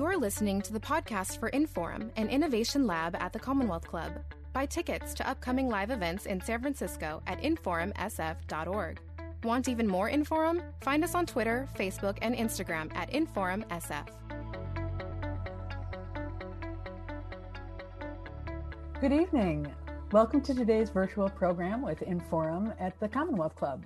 You're listening to the podcast for Inforum, an innovation lab at the Commonwealth Club. Buy tickets to upcoming live events in San Francisco at inforumsf.org. Want even more Inforum? Find us on Twitter, Facebook, and Instagram at InforumSF. Good evening. Welcome to today's virtual program with Inforum at the Commonwealth Club.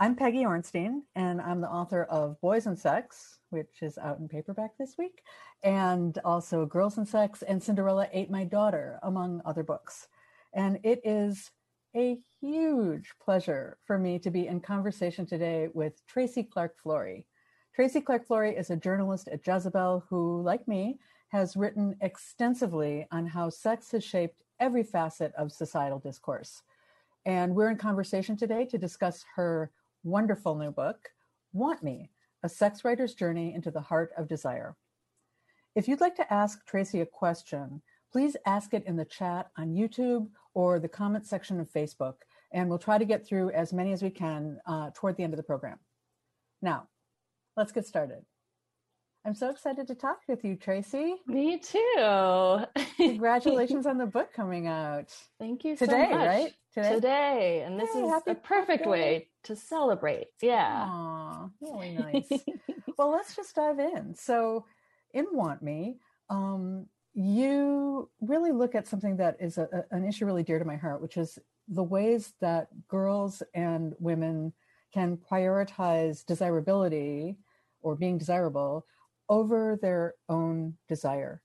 I'm Peggy Orenstein, and I'm the author of Boys and Sex, which is out in paperback this week, and also Girls and Sex and Cinderella Ate My Daughter, among other books. And it is a huge pleasure for me to be in conversation today with Tracy Clark Flory. Tracy Clark Flory is a journalist at Jezebel who, like me, has written extensively on how sex has shaped every facet of societal discourse. And we're in conversation today to discuss her wonderful new book, Want Me A Sex Writer's Journey into the Heart of Desire. If you'd like to ask Tracy a question, please ask it in the chat on YouTube or the comment section of Facebook, and we'll try to get through as many as we can uh, toward the end of the program. Now, let's get started. I'm so excited to talk with you, Tracy. Me too. Congratulations on the book coming out. Thank you today, so right? Today, today, and this Yay, is a perfect way to celebrate. Yeah. Aw, really nice. well, let's just dive in. So, in Want Me, um, you really look at something that is a, a, an issue really dear to my heart, which is the ways that girls and women can prioritize desirability or being desirable over their own desire.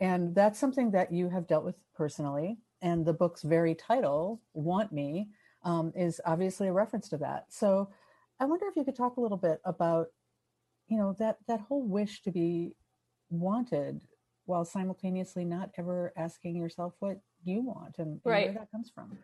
And that's something that you have dealt with personally. And the book's very title, Want Me, um, is obviously a reference to that. So I wonder if you could talk a little bit about, you know, that, that whole wish to be wanted while simultaneously not ever asking yourself what you want and, and right. where that comes from.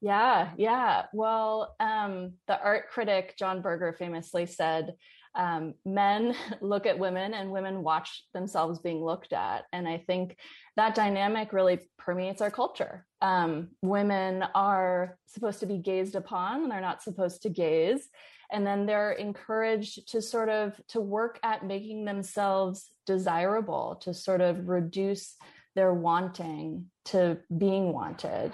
Yeah, yeah. Well, um, the art critic John Berger famously said, um, men look at women and women watch themselves being looked at. And I think that dynamic really permeates our culture. Um, women are supposed to be gazed upon and they're not supposed to gaze. And then they're encouraged to sort of to work at making themselves desirable, to sort of reduce their wanting to being wanted.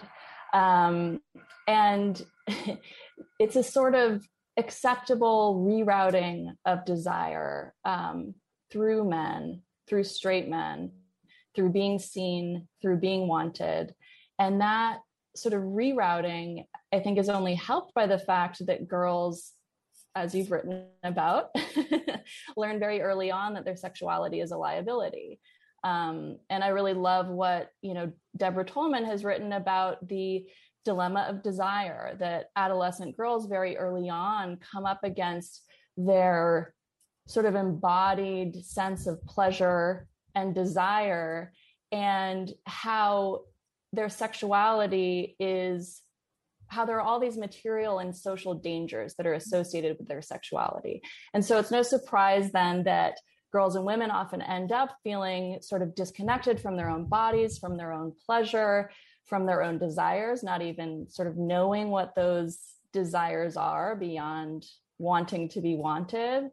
Um, and it's a sort of acceptable rerouting of desire um, through men, through straight men, through being seen, through being wanted. And that sort of rerouting, I think, is only helped by the fact that girls, as you've written about, learn very early on that their sexuality is a liability. Um, and I really love what you know Deborah Tolman has written about the dilemma of desire that adolescent girls very early on come up against their sort of embodied sense of pleasure and desire and how their sexuality is how there are all these material and social dangers that are associated with their sexuality. And so it's no surprise then that girls and women often end up feeling sort of disconnected from their own bodies, from their own pleasure, from their own desires, not even sort of knowing what those desires are beyond wanting to be wanted.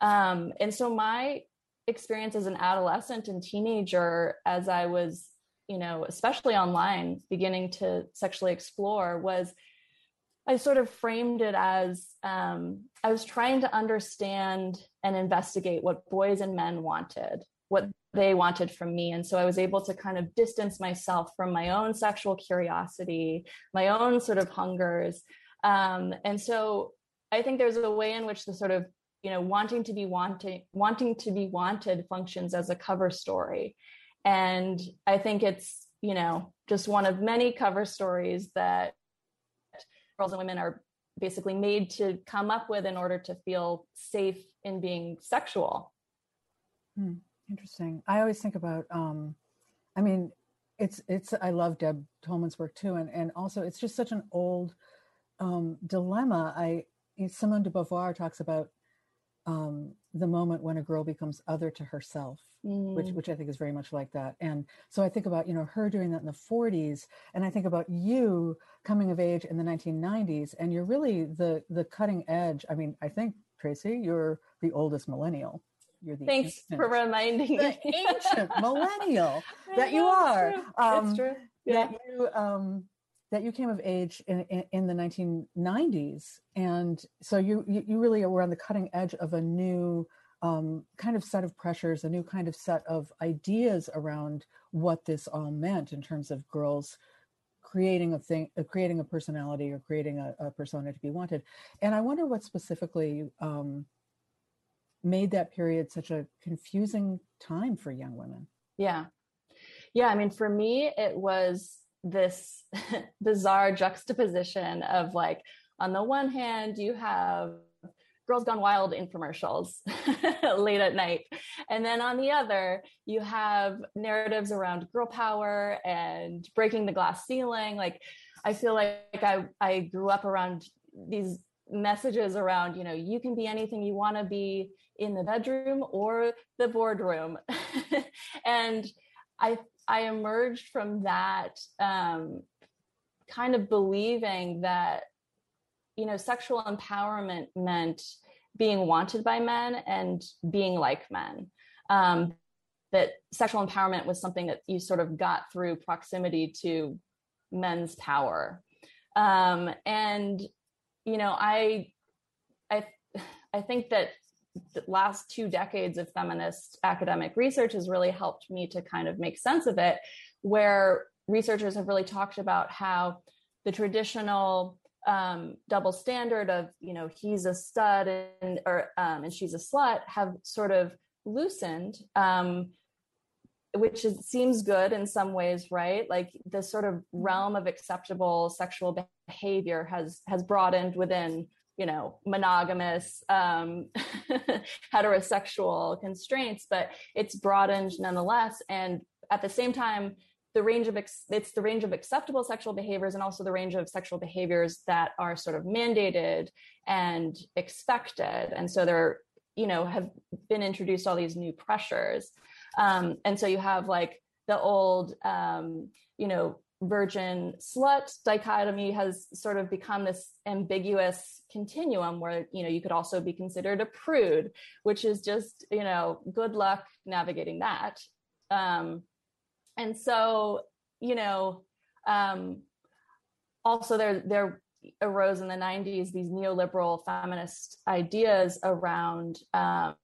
Um, and so my experience as an adolescent and teenager, as I was, you know, especially online, beginning to sexually explore, was I sort of framed it as um, I was trying to understand and investigate what boys and men wanted, what they wanted from me. And so I was able to kind of distance myself from my own sexual curiosity, my own sort of hungers. Um, and so I think there's a way in which the sort of you know wanting to be wanting wanting to be wanted functions as a cover story and i think it's you know just one of many cover stories that girls and women are basically made to come up with in order to feel safe in being sexual hmm. Interesting. I always think about, um, I mean, it's it's. I love Deb Tolman's work too, and and also it's just such an old um, dilemma. I Simone de Beauvoir talks about um, the moment when a girl becomes other to herself, mm. which which I think is very much like that. And so I think about you know her doing that in the 40s, and I think about you coming of age in the 1990s, and you're really the the cutting edge. I mean, I think Tracy, you're the oldest millennial you're the thanks ancient, for reminding the me. ancient millennial that you are. Um. Yeah. that you um that you came of age in, in, in the 1990s and so you, you you really were on the cutting edge of a new um, kind of set of pressures a new kind of set of ideas around what this all meant in terms of girls creating a thing uh, creating a personality or creating a, a persona to be wanted and i wonder what specifically um, made that period such a confusing time for young women Yeah. Yeah. I mean, for me, it was this bizarre juxtaposition of like, on the one hand, you have Girls Gone Wild infomercials late at night. And then on the other, you have narratives around girl power and breaking the glass ceiling. Like, I feel like I, I grew up around these messages around, you know, you can be anything you want to be in the bedroom or the boardroom. and I I emerged from that um, kind of believing that you know sexual empowerment meant being wanted by men and being like men. Um, that sexual empowerment was something that you sort of got through proximity to men's power. Um, and you know, I I I think that the last two decades of feminist academic research has really helped me to kind of make sense of it, where researchers have really talked about how the traditional um, double standard of you know he's a stud and or um, and she's a slut have sort of loosened, um, which is, seems good in some ways, right? Like the sort of realm of acceptable sexual behavior has has broadened within you know monogamous um, heterosexual constraints but it's broadened nonetheless. And at the same time the range of ex- it's the range of acceptable sexual behaviors and also the range of sexual behaviors that are sort of mandated and expected. And so there you know have been introduced all these new pressures. Um, and so you have like the old um, you know virgin slut dichotomy has sort of become this ambiguous continuum where you know you could also be considered a prude which is just you know good luck navigating that. Um and so you know um also there there arose in the 90s these neoliberal feminist ideas around um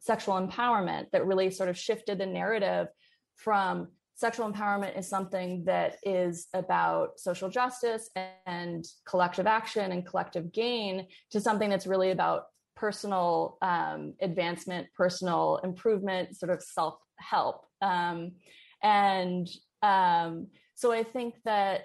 sexual empowerment that really sort of shifted the narrative from sexual empowerment is something that is about social justice and collective action and collective gain to something that's really about personal um, advancement, personal improvement, sort of self help. Um, and um, so I think that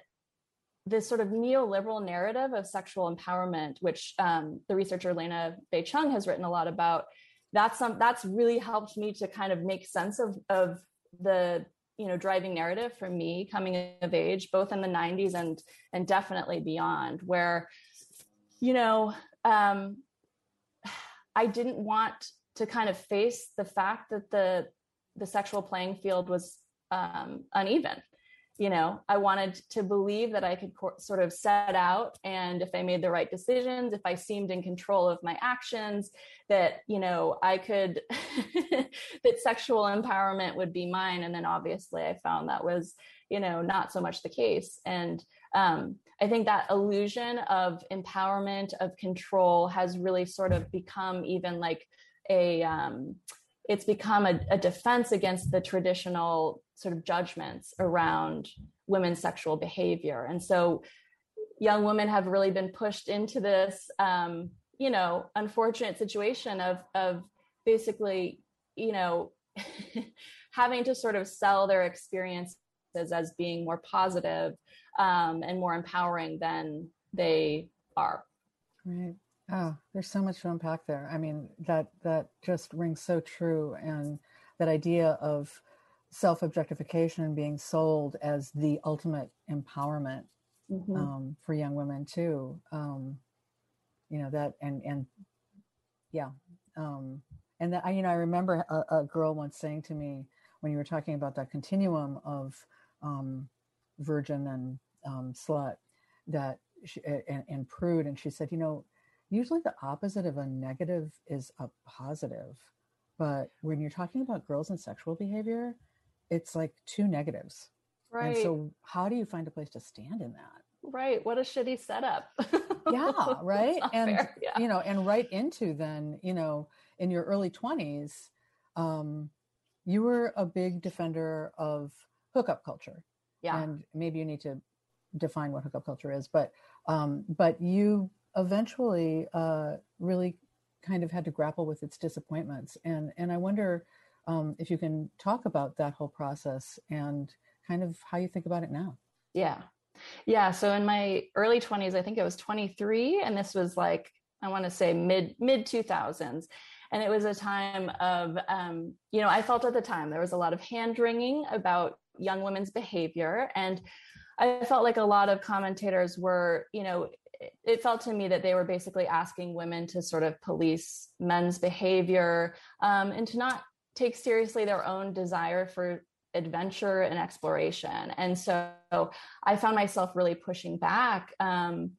this sort of neoliberal narrative of sexual empowerment, which um, the researcher Lena Bei Chung has written a lot about, that's some that's really helped me to kind of make sense of of the you know driving narrative for me coming of age both in the 90s and and definitely beyond where you know um i didn't want to kind of face the fact that the the sexual playing field was um uneven you know i wanted to believe that i could co- sort of set out and if i made the right decisions if i seemed in control of my actions that you know i could that sexual empowerment would be mine. And then obviously i found that was you know not so much the case. And um, i think that illusion of empowerment of control has really sort of become even like a um, it's become a, a defense against the traditional sort of judgments around women's sexual behavior. And so young women have really been pushed into this um, you know unfortunate situation of of basically you know having to sort of sell their experiences as being more positive um, and more empowering than they are. Right oh there's so much to unpack there i mean that that just rings so true and that idea of self-objectification being sold as the ultimate empowerment mm-hmm. um, for young women too um, you know that and and yeah um, and that I you know I remember a, a, girl once saying to me when you were talking about that continuum of um, virgin and um, slut that she, and, and prude and she said you know usually the opposite of a negative is a positive but when you're talking about girls and sexual behavior it's like two negatives. Right and so how do you find a place to stand in that? Right. What a shitty setup. Yeah right? And yeah. you know and right into then you know in your early 20s um you were a big defender of hookup culture. Yeah. And maybe you need to define what hookup culture is but um but you eventually uh really kind of had to grapple with its disappointments. And and i wonder um if you can talk about that whole process and kind of how you think about it now. Yeah. Yeah. So in my early 20s i think i was 23 and this was like i want to say mid mid 2000s and it was a time of um, you know i felt at the time there was a lot of hand wringing about young women's behavior. And i felt like a lot of commentators were you know it felt to me that they were basically asking women to sort of police men's behavior um, and to not take seriously their own desire for adventure and exploration and so i found myself really pushing back um,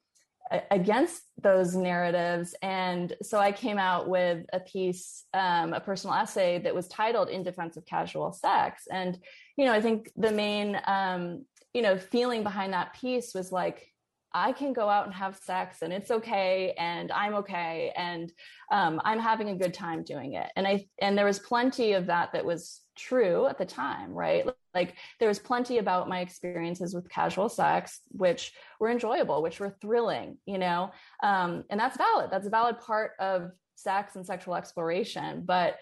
against those narratives. And so I came out with a piece, um, a personal essay that was titled In Defense of Casual Sex. And, you know, I think the main, um, you know, feeling behind that piece was like, I can go out and have sex and it's okay and I'm okay and um, I'm having a good time doing it. And I and there was plenty of that that was true at the time, right? Like there was plenty about my experiences with casual sex, which were enjoyable, which were thrilling, you know, um, and that's valid. That's a valid part of sex and sexual exploration. But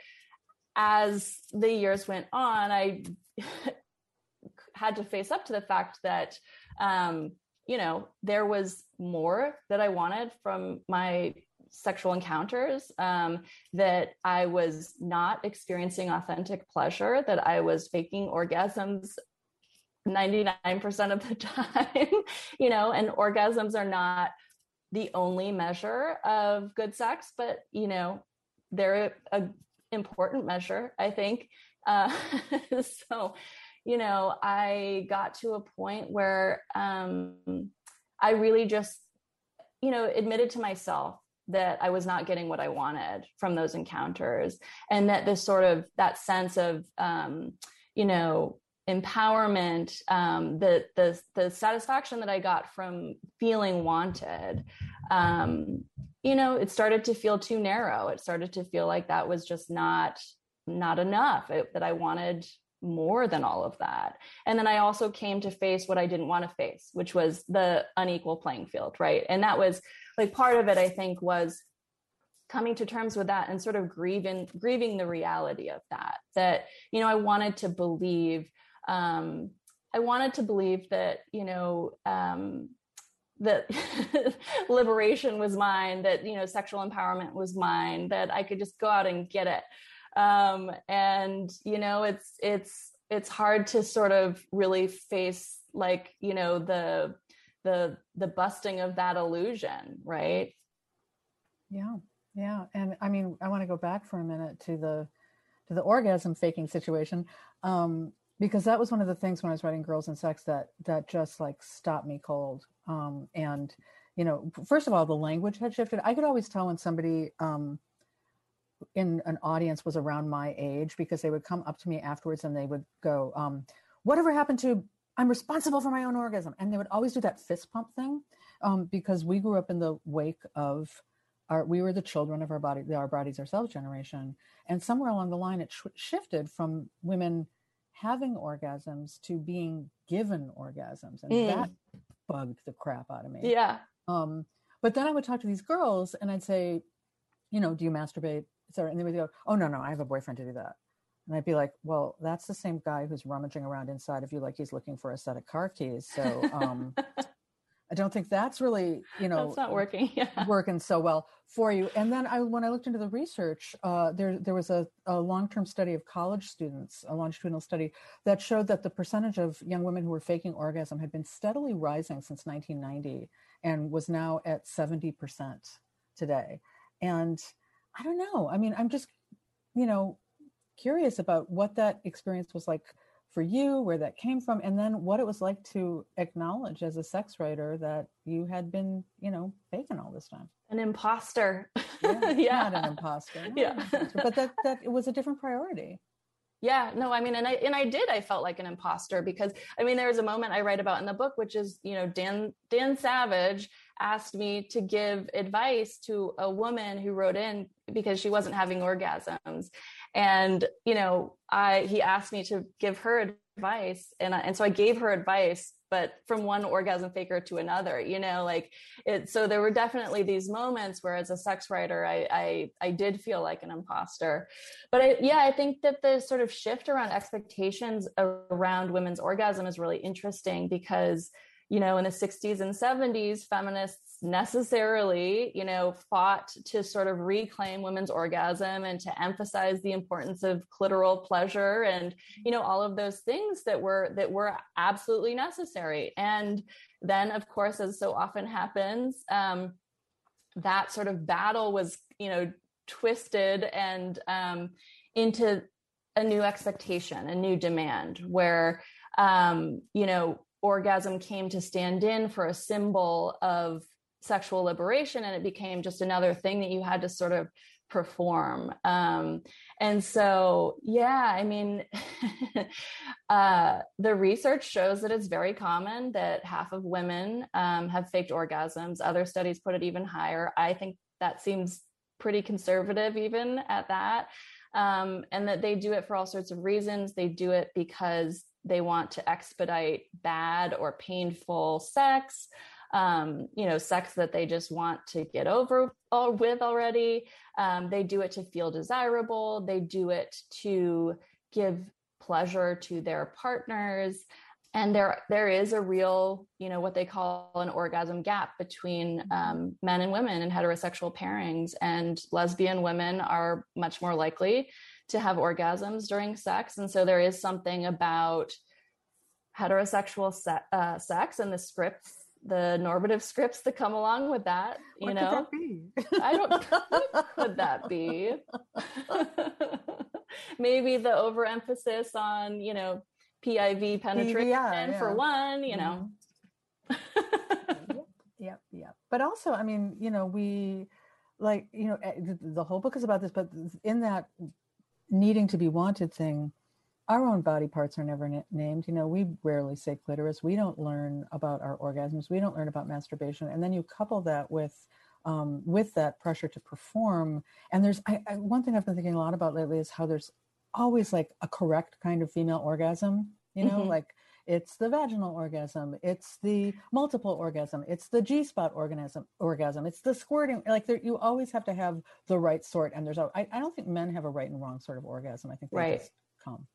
as the years went on, I had to face up to the fact that, um, you know, there was more that I wanted from my sexual encounters um, that I was not experiencing authentic pleasure, that I was faking orgasms 99% of the time, you know, and orgasms are not the only measure of good sex, but, you know, they're a important measure, I think. Uh, so, you know, I got to a point where um, I really just, you know, admitted to myself that I was not getting what I wanted from those encounters, and that this sort of that sense of um, you know empowerment, um, the the the satisfaction that I got from feeling wanted, um, you know, it started to feel too narrow. It started to feel like that was just not not enough. It, that I wanted more than all of that. And then I also came to face what I didn't want to face, which was the unequal playing field, right? And that was like part of it i think was coming to terms with that and sort of grieving grieving the reality of that that you know i wanted to believe um i wanted to believe that you know um that liberation was mine that you know sexual empowerment was mine that i could just go out and get it um and you know it's it's it's hard to sort of really face like you know the the the busting of that illusion right? Yeah. Yeah. And i mean i want to go back for a minute to the to the orgasm faking situation um because that was one of the things when i was writing girls and sex that that just like stopped me cold. Um and you know first of all the language had shifted. I could always tell when somebody um in an audience was around my age because they would come up to me afterwards and they would go um whatever happened to I'm responsible for my own orgasm. And they would always do that fist pump thing um, because we grew up in the wake of our, we were the children of our body, our bodies ourselves generation. And somewhere along the line, it sh- shifted from women having orgasms to being given orgasms. And mm. that bugged the crap out of me. Yeah. Um, but then I would talk to these girls and I'd say, you know, do you masturbate? And they would go, oh, no, no, I have a boyfriend to do that. And I'd be like, well, that's the same guy who's rummaging around inside of you like he's looking for a set of car keys. So um, I don't think that's really, you know, that's not working. Yeah. working so well for you. And then I, when I looked into the research, uh, there there was a, a long-term study of college students, a longitudinal study that showed that the percentage of young women who were faking orgasm had been steadily rising since 1990 and was now at 70% today. And I don't know. I mean, I'm just, you know, curious about what that experience was like for you, where that came from, and then what it was like to acknowledge as a sex writer that you had been, you know, faking all this time. An imposter. Yeah, yeah. not an imposter. Yeah, an imposter, but that that it was a different priority. Yeah, no, I mean, and I and I did. I felt like an imposter because I mean, there was a moment I write about in the book, which is you know Dan Dan Savage asked me to give advice to a woman who wrote in because she wasn't having orgasms. And you know i he asked me to give her advice and I, and so i gave her advice but from one orgasm faker to another you know like it so there were definitely these moments where as a sex writer i i, I did feel like an imposter. But I, yeah i think that the sort of shift around expectations around women's orgasm is really interesting because you know in the 60s and 70s feminists necessarily, you know, fought to sort of reclaim women's orgasm and to emphasize the importance of clitoral pleasure and, you know, all of those things that were that were absolutely necessary. And then, of course, as so often happens, um, that sort of battle was, you know, twisted and um, into a new expectation, a new demand, where um, you know orgasm came to stand in for a symbol of sexual liberation and it became just another thing that you had to sort of perform. Um, and so yeah i mean uh, the research shows that it's very common that half of women um, have faked orgasms. Other studies put it even higher. I think that seems pretty conservative even at that. Um, and that they do it for all sorts of reasons. They do it because they want to expedite bad or painful sex um, you know, sex that they just want to get over with already. Um, they do it to feel desirable. They do it to give pleasure to their partners. And there, there is a real, you know, what they call an orgasm gap between um, men and women in heterosexual pairings. And lesbian women are much more likely to have orgasms during sex. And so there is something about heterosexual se- uh, sex and the scripts the normative scripts that come along with that you what know i don't what could that be maybe the overemphasis on you know piv penetration yeah, yeah. for one you know mm-hmm. yeah yeah but also i mean you know we like you know eh, the whole book is about this but in that needing to be wanted thing our own body parts are never na- named. You know, we rarely say clitoris. We don't learn about our orgasms. We don't learn about masturbation. And then you couple that with um, with that pressure to perform. And there's I, I, one thing I've been thinking a lot about lately is how there's always like a correct kind of female orgasm. You know, mm-hmm. like it's the vaginal orgasm, it's the multiple orgasm, it's the G spot orgasm, orgasm, it's the squirting. Like there, you always have to have the right sort. And there's a, I, I don't think men have a right and wrong sort of orgasm. I think they right. just come.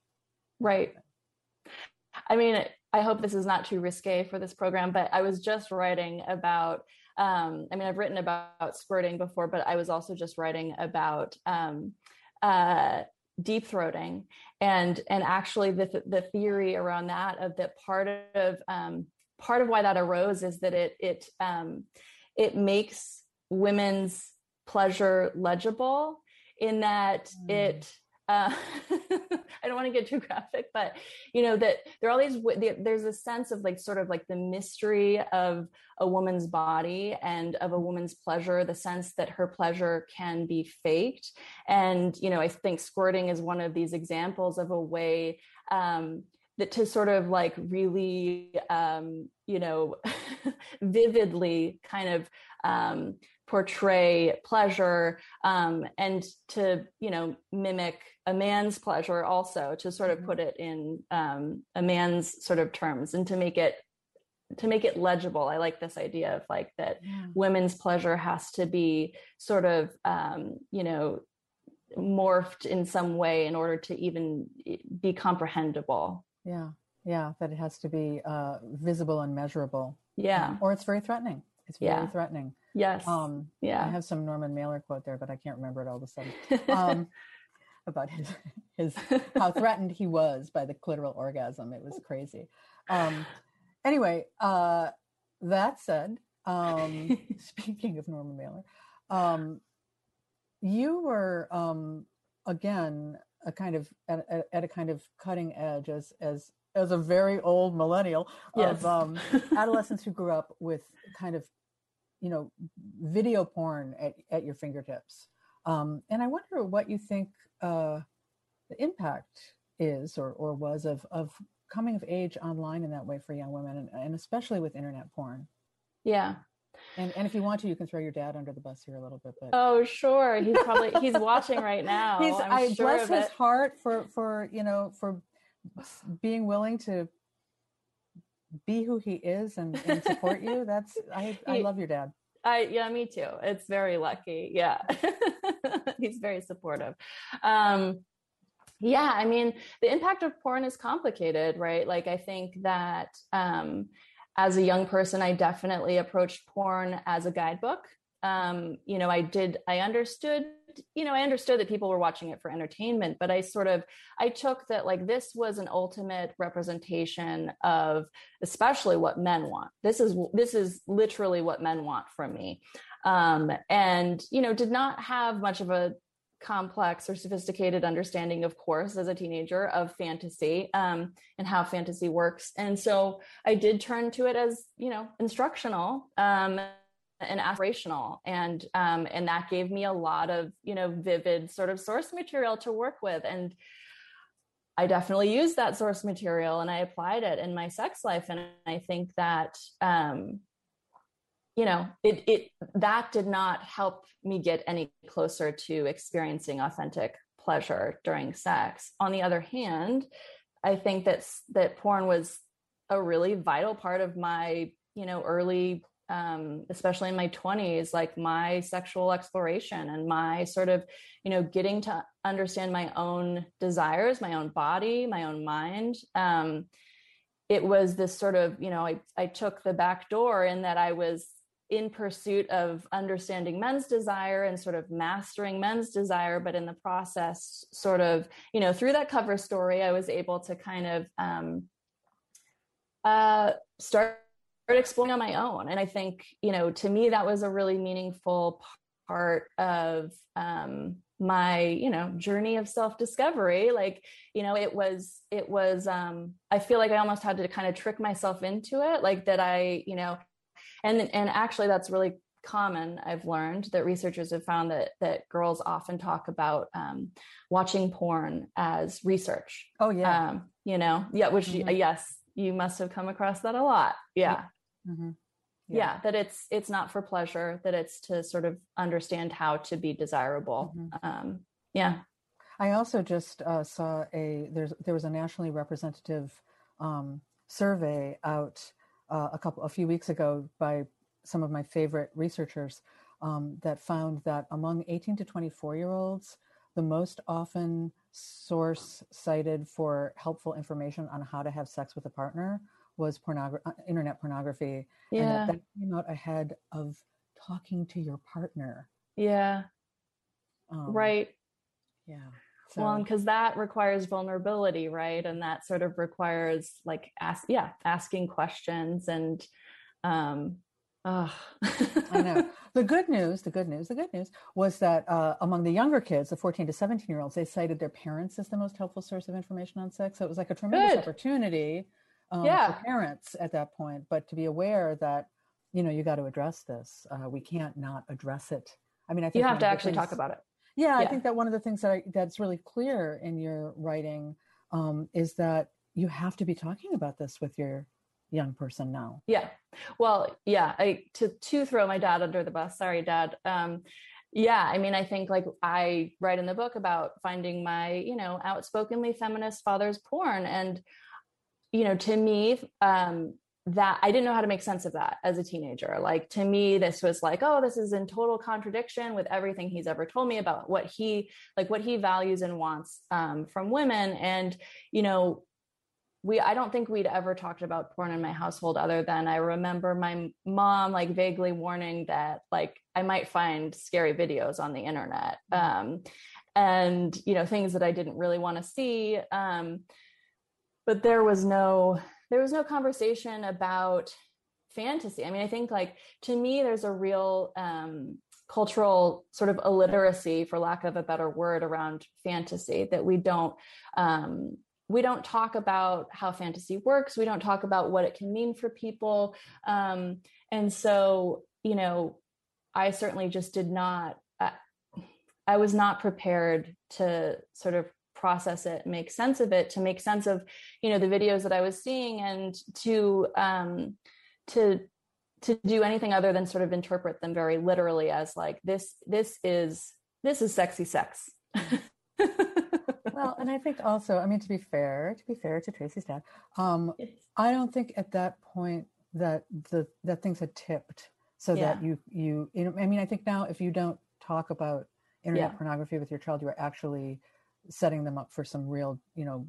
Right. I mean, I hope this is not too risque for this program, but I was just writing about. Um, I mean, I've written about squirting before, but I was also just writing about um, uh, deep throating, and and actually the the theory around that of that part of um, part of why that arose is that it it um, it makes women's pleasure legible in that mm. it uh, I don't want to get too graphic, but you know that there are all these. There's a sense of like sort of like the mystery of a woman's body and of a woman's pleasure. The sense that her pleasure can be faked, and you know, I think squirting is one of these examples of a way um, that to sort of like really, um, you know, vividly kind of um, portray pleasure um, and to you know mimic a man's pleasure also to sort of mm-hmm. put it in um, a man's sort of terms and to make it to make it legible. I like this idea of like that yeah. women's pleasure has to be sort of um, you know morphed in some way in order to even be comprehensible. Yeah. Yeah that it has to be uh, visible and measurable. Yeah. Or it's very threatening it's very yeah. threatening Yes. Um, yeah. I have some Norman Mailer quote there, but I can't remember it all of a sudden. Um, about his his how threatened he was by the clitoral orgasm. It was crazy. Um, anyway, uh, that said, um, speaking of Norman Mailer, um, you were um, again a kind of at, at, at a kind of cutting edge as as as a very old millennial yes. of um, adolescents who grew up with kind of you know video porn at, at your fingertips um, and i wonder what you think uh, the impact is or, or was of, of coming of age online in that way for young women and, and especially with internet porn yeah and and if you want to, you can throw your dad under the bus here a little bit. But oh, sure, he's probably he's watching right now. He's I'm I sure bless his heart for for you know for being willing to be who he is and, and support you. That's I I love your dad. I yeah, me too. It's very lucky. Yeah, he's very supportive. Um, yeah, I mean, the impact of porn is complicated, right? Like, I think that um, as a young person, I definitely approached porn as a guidebook. Um, you know, I did, I understood, you know, I understood that people were watching it for entertainment, but I sort of, I took that like this was an ultimate representation of especially what men want. This is, this is literally what men want from me. Um, and, you know, did not have much of a complex or sophisticated understanding, of course, as a teenager of fantasy um, and how fantasy works. And so I did turn to it as, you know, instructional um, and aspirational. And, um, and that gave me a lot of, you know, vivid sort of source material to work with. And I definitely used that source material and I applied it in my sex life. And I think that, um, you know it it that did not help me get any closer to experiencing authentic pleasure during sex on the other hand i think that that porn was a really vital part of my you know early um, especially in my 20s like my sexual exploration and my sort of you know getting to understand my own desires my own body my own mind um, it was this sort of you know I, I took the back door in that i was in pursuit of understanding men's desire and sort of mastering men's desire but in the process sort of you know through that cover story i was able to kind of um, uh, start exploring on my own. And i think you know to me that was a really meaningful part of um, my you know journey of self discovery like you know it was it was um i feel like i almost had to kind of trick myself into it like that i you know and and actually that's really common i've learned that researchers have found that that girls often talk about um, watching porn as research. Oh yeah. Um, you know? Yeah which mm-hmm. yes you must have come across that a lot. Yeah mm-hmm. yeah. yeah. that it's it's not for pleasure that it's to sort of understand how to be desirable mm-hmm. um, yeah i also just uh, saw a there's there was a nationally representative um, survey out uh, a couple a few weeks ago by some of my favorite researchers um, that found that among 18 to 24 year olds, the most often source cited for helpful information on how to have sex with a partner was pornogra- uh, internet pornography. Yeah. And that, that came out ahead of talking to your partner. Yeah. Um, right. Yeah. So. Well, because that requires vulnerability, right? And that sort of requires like ask, yeah, asking questions and, um, oh. I know. The good news, the good news, the good news was that uh, among the younger kids, the 14 to 17 year olds, they cited their parents as the most helpful source of information on sex. So it was like a tremendous good. opportunity um, yeah. for parents at that point, but to be aware that, you know, you got to address this. Uh, we can't not address it. I mean, I think you have to actually things, talk about it. Yeah, yeah, I think that one of the things that I, that's really clear in your writing um, is that you have to be talking about this with your young person now. Yeah. Well, yeah, I to to throw my dad under the bus. Sorry, dad. Um, yeah, I mean, I think like I write in the book about finding my, you know, outspokenly feminist father's porn and you know, to me, um, that I didn't know how to make sense of that as a teenager. Like to me, this was like, oh, this is in total contradiction with everything he's ever told me about what he like what he values and wants um, from women. And you know, we I don't think we'd ever talked about porn in my household other than I remember my mom like vaguely warning that like I might find scary videos on the internet. Mm-hmm. Um, and you know, things that I didn't really want to see. Um, but there was no there was no conversation about fantasy. I mean, I think like to me, there's a real um, cultural sort of illiteracy for lack of a better word around fantasy that we don't um, we don't talk about how fantasy works we don't talk about what it can mean for people um, and so you know i certainly just did not I, I was not prepared to sort of process it make sense of it to make sense of you know the videos that i was seeing and to um to to do anything other than sort of interpret them very literally as like this this is this is sexy sex well and i think also i mean to be fair to be fair to tracy's dad um yes. i don't think at that point that the that things had tipped so yeah. that you you you know i mean i think now if you don't talk about internet yeah. pornography with your child you are actually setting them up for some real you know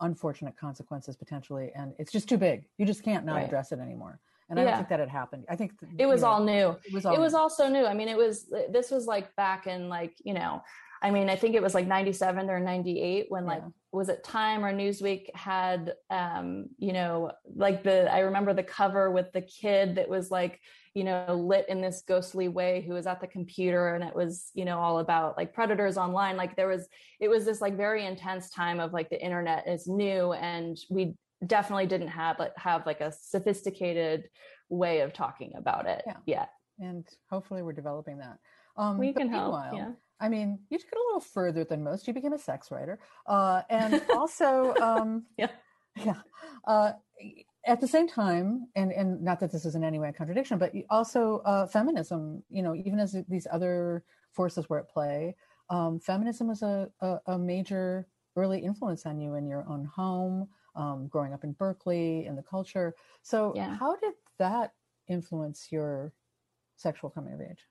unfortunate consequences potentially and it's just too big you just can't not right. address it anymore and I don't think that had happened. I think it was know, all new. It was all it was also new. I mean, it was this was like back in like you know, I mean, I think it was like ninety seven or ninety eight when yeah. like was it Time or Newsweek had um you know like the I remember the cover with the kid that was like you know lit in this ghostly way who was at the computer and it was you know all about like predators online like there was it was this like very intense time of like the internet is new and we definitely didn't have like have like a sophisticated way of talking about it yeah. yet. And hopefully we're developing that. Um, we can help. Yeah. I mean, you took it a little further than most. You became a sex writer, uh, and also, um, yeah, yeah. Uh, at the same time, and and not that this is in any way a contradiction, but also uh, feminism. You know, even as these other forces were at play, um, feminism was a, a, a major early influence on you in your own home, um, growing up in Berkeley in the culture. So, yeah. how did that influence your sexual coming of age?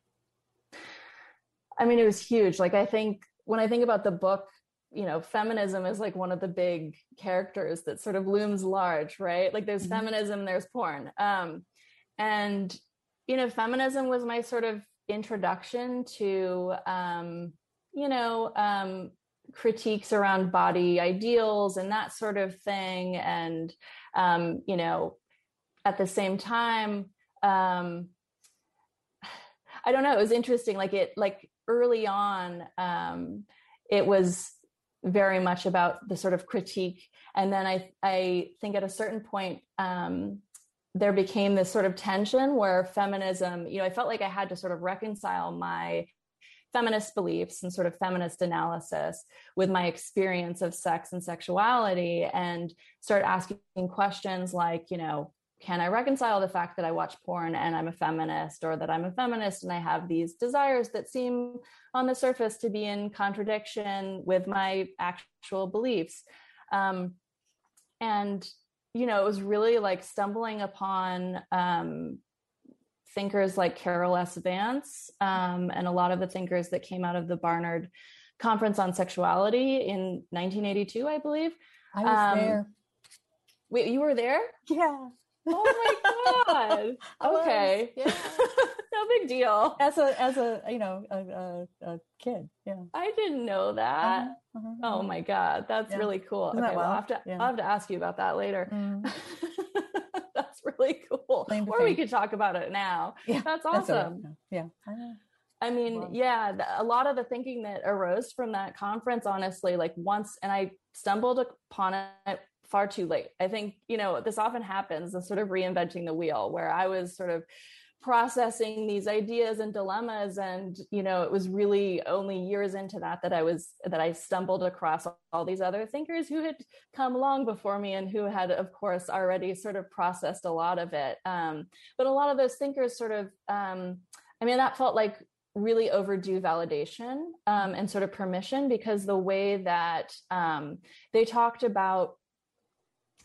I mean, it was huge. Like, I think when I think about the book, you know, feminism is like one of the big characters that sort of looms large, right? Like, there's mm-hmm. feminism, there's porn. Um, and, you know, feminism was my sort of introduction to, um, you know, um, critiques around body ideals and that sort of thing and um, you know at the same time um, i don't know it was interesting like it like early on um, it was very much about the sort of critique and then i i think at a certain point um, there became this sort of tension where feminism you know i felt like i had to sort of reconcile my feminist beliefs and sort of feminist analysis with my experience of sex and sexuality and start asking questions like, you know, can I reconcile the fact that I watch porn and I'm a feminist, or that I'm a feminist and I have these desires that seem on the surface to be in contradiction with my actual beliefs? Um, and, you know, it was really like stumbling upon um, thinkers like Carol S. Vance um, and a lot of the thinkers that came out of the Barnard Conference on Sexuality in 1982, I believe. I was um, there. Wait, you were there? Yeah. Oh my god. okay. Yeah. no big deal. As a as a you know a, a, a kid. Yeah. I didn't know that. Uh-huh, uh-huh, oh uh-huh. my god, that's yeah. really cool. Isn't okay, well, I'll have to yeah. I'll have to ask you about that later. Mm. that's really cool. Or we could talk about it now. Yeah, that's awesome. That's yeah. I mean, yeah, a lot of the thinking that arose from that conference, honestly, like once, and I stumbled upon it far too late. I think, you know, this often happens, the sort of reinventing the wheel, where I was sort of processing these ideas and dilemmas and you know it was really only years into that that i was that i stumbled across all these other thinkers who had come long before me and who had of course already sort of processed a lot of it um, but a lot of those thinkers sort of um, i mean that felt like really overdue validation um, and sort of permission because the way that um, they talked about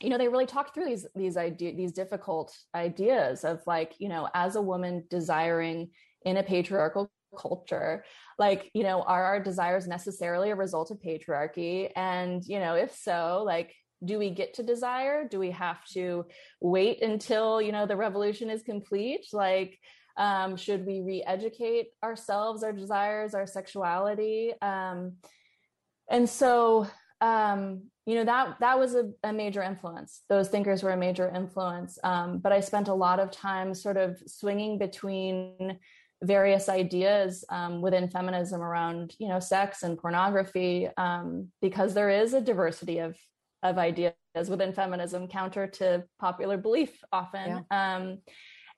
you know they really talked through these these idea these difficult ideas of like you know as a woman desiring in a patriarchal culture like you know are our desires necessarily a result of patriarchy? And you know if so like do we get to desire? Do we have to wait until you know the revolution is complete? Like um, should we re-educate ourselves our desires our sexuality? Um, and so um, you know that that was a, a, major influence. Those thinkers were a major influence. Um, but i spent a lot of time sort of swinging between various ideas um, within feminism around you know sex and pornography um, because there is a diversity of of ideas within feminism counter to popular belief often. Yeah. um,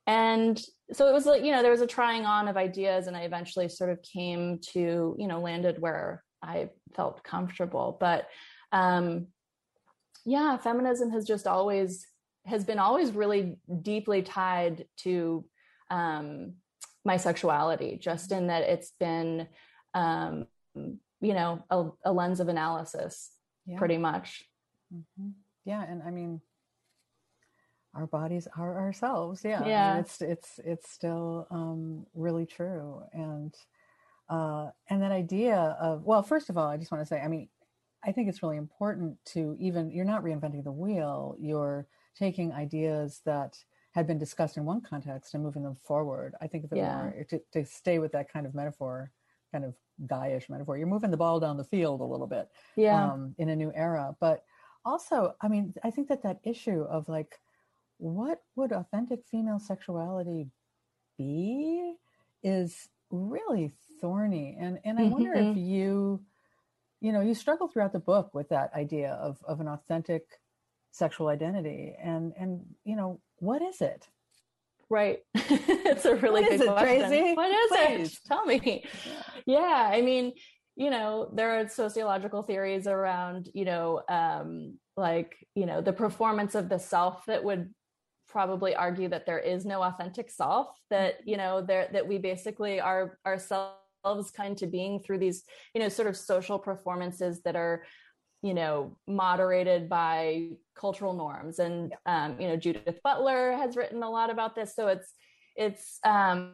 and so it was like you know there was a trying on of ideas and i eventually sort of came to you know landed where i felt comfortable. But um yeah feminism has just always has been always really deeply tied to um my sexuality just in that it's been um you know a, a lens of analysis yeah. pretty much mm-hmm. yeah and i mean our bodies are ourselves yeah yeah I mean, it's it's it's still um really true and uh and that idea of well first of all i just want to say i mean i think it's really important to even you're not reinventing the wheel you're taking ideas that had been discussed in one context and moving them forward. I think of it yeah. more to, to stay with that kind of metaphor, kind of guyish metaphor. You're moving the ball down the field a little bit, yeah, um, in a new era. But also, I mean, I think that that issue of like, what would authentic female sexuality be, is really thorny. And and I mm-hmm. wonder if you, you know, you struggle throughout the book with that idea of of an authentic sexual identity and and you know what is it right it's a really big question Tracy? what is Please. it tell me yeah. yeah i mean you know there are sociological theories around you know um like you know the performance of the self that would probably argue that there is no authentic self that you know there that we basically are ourselves kind to being through these you know sort of social performances that are you know moderated by cultural norms. And yeah. um, you know judith butler has written a lot about this. So it's it's um,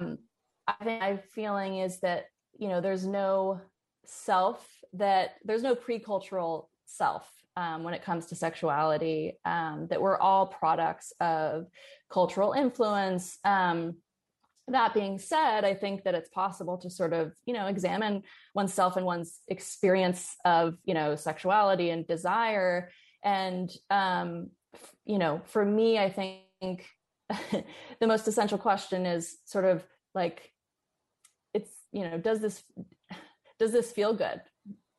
i think my feeling is that you know there's no self that there's no pre-cultural self um, when it comes to sexuality um, that we're all products of cultural influence. Um, that being said i think that it's possible to sort of you know examine oneself and one's experience of you know sexuality and desire. And um you know for me i think the most essential question is sort of like it's you know does this does this feel good?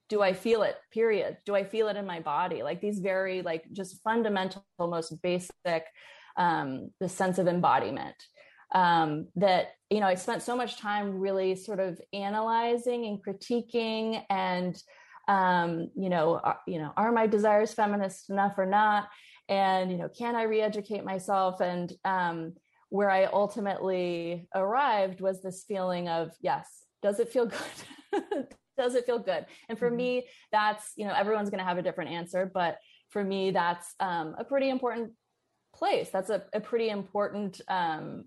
Do i feel it period? Do i feel it in my body? Like these very like just fundamental most basic um the sense of embodiment um, that you know i spent so much time really sort of analyzing and critiquing and um, you know are, you know are my desires feminist enough or not? And you know can i re-educate myself? And um, where i ultimately arrived was this feeling of yes does it feel good? Does it feel good? And for mm-hmm. me that's you know everyone's going to have a different answer but for me that's um, a pretty important place. That's a, a pretty important um,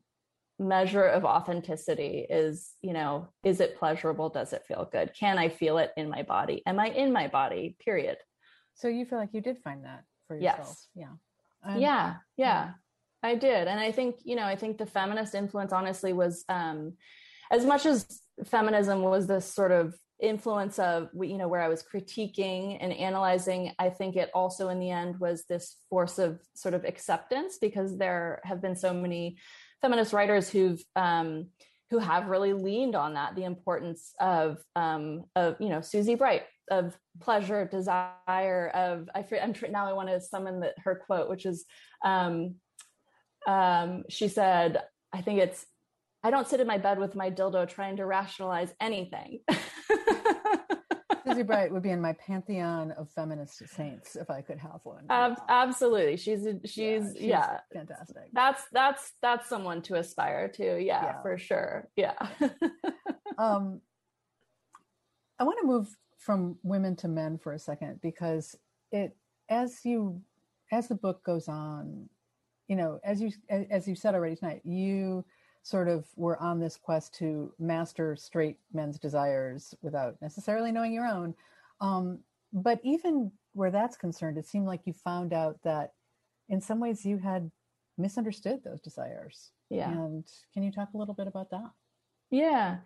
measure of authenticity is you know is it pleasurable? Does it feel good? Can i feel it in my body? Am i in my body? Period. So you feel like you did find that for yourself. Yes. yeah. Um, yeah yeah. i did. And i think you know i think the feminist influence honestly was um as much as feminism was this sort of influence of you know where i was critiquing and analyzing i think it also in the end was this force of sort of acceptance because there have been so many feminist writers who've um, who have really leaned on that the importance of um, of you know Susie Bright of pleasure desire of I I'm now I want to summon the, her quote which is um, um, she said I think it's I don't sit in my bed with my dildo trying to rationalize anything Susie Bright would be in my pantheon of feminist saints if I could have one. Um, absolutely, she's she's yeah, she's yeah, fantastic. That's that's that's someone to aspire to. Yeah, yeah. for sure. Yeah. um, I want to move from women to men for a second because it as you as the book goes on, you know, as you as you said already tonight, you sort of were on this quest to master straight men's desires without necessarily knowing your own. Um, but even where that's concerned, it seemed like you found out that in some ways you had misunderstood those desires. Yeah. And can you talk a little bit about that? Yeah.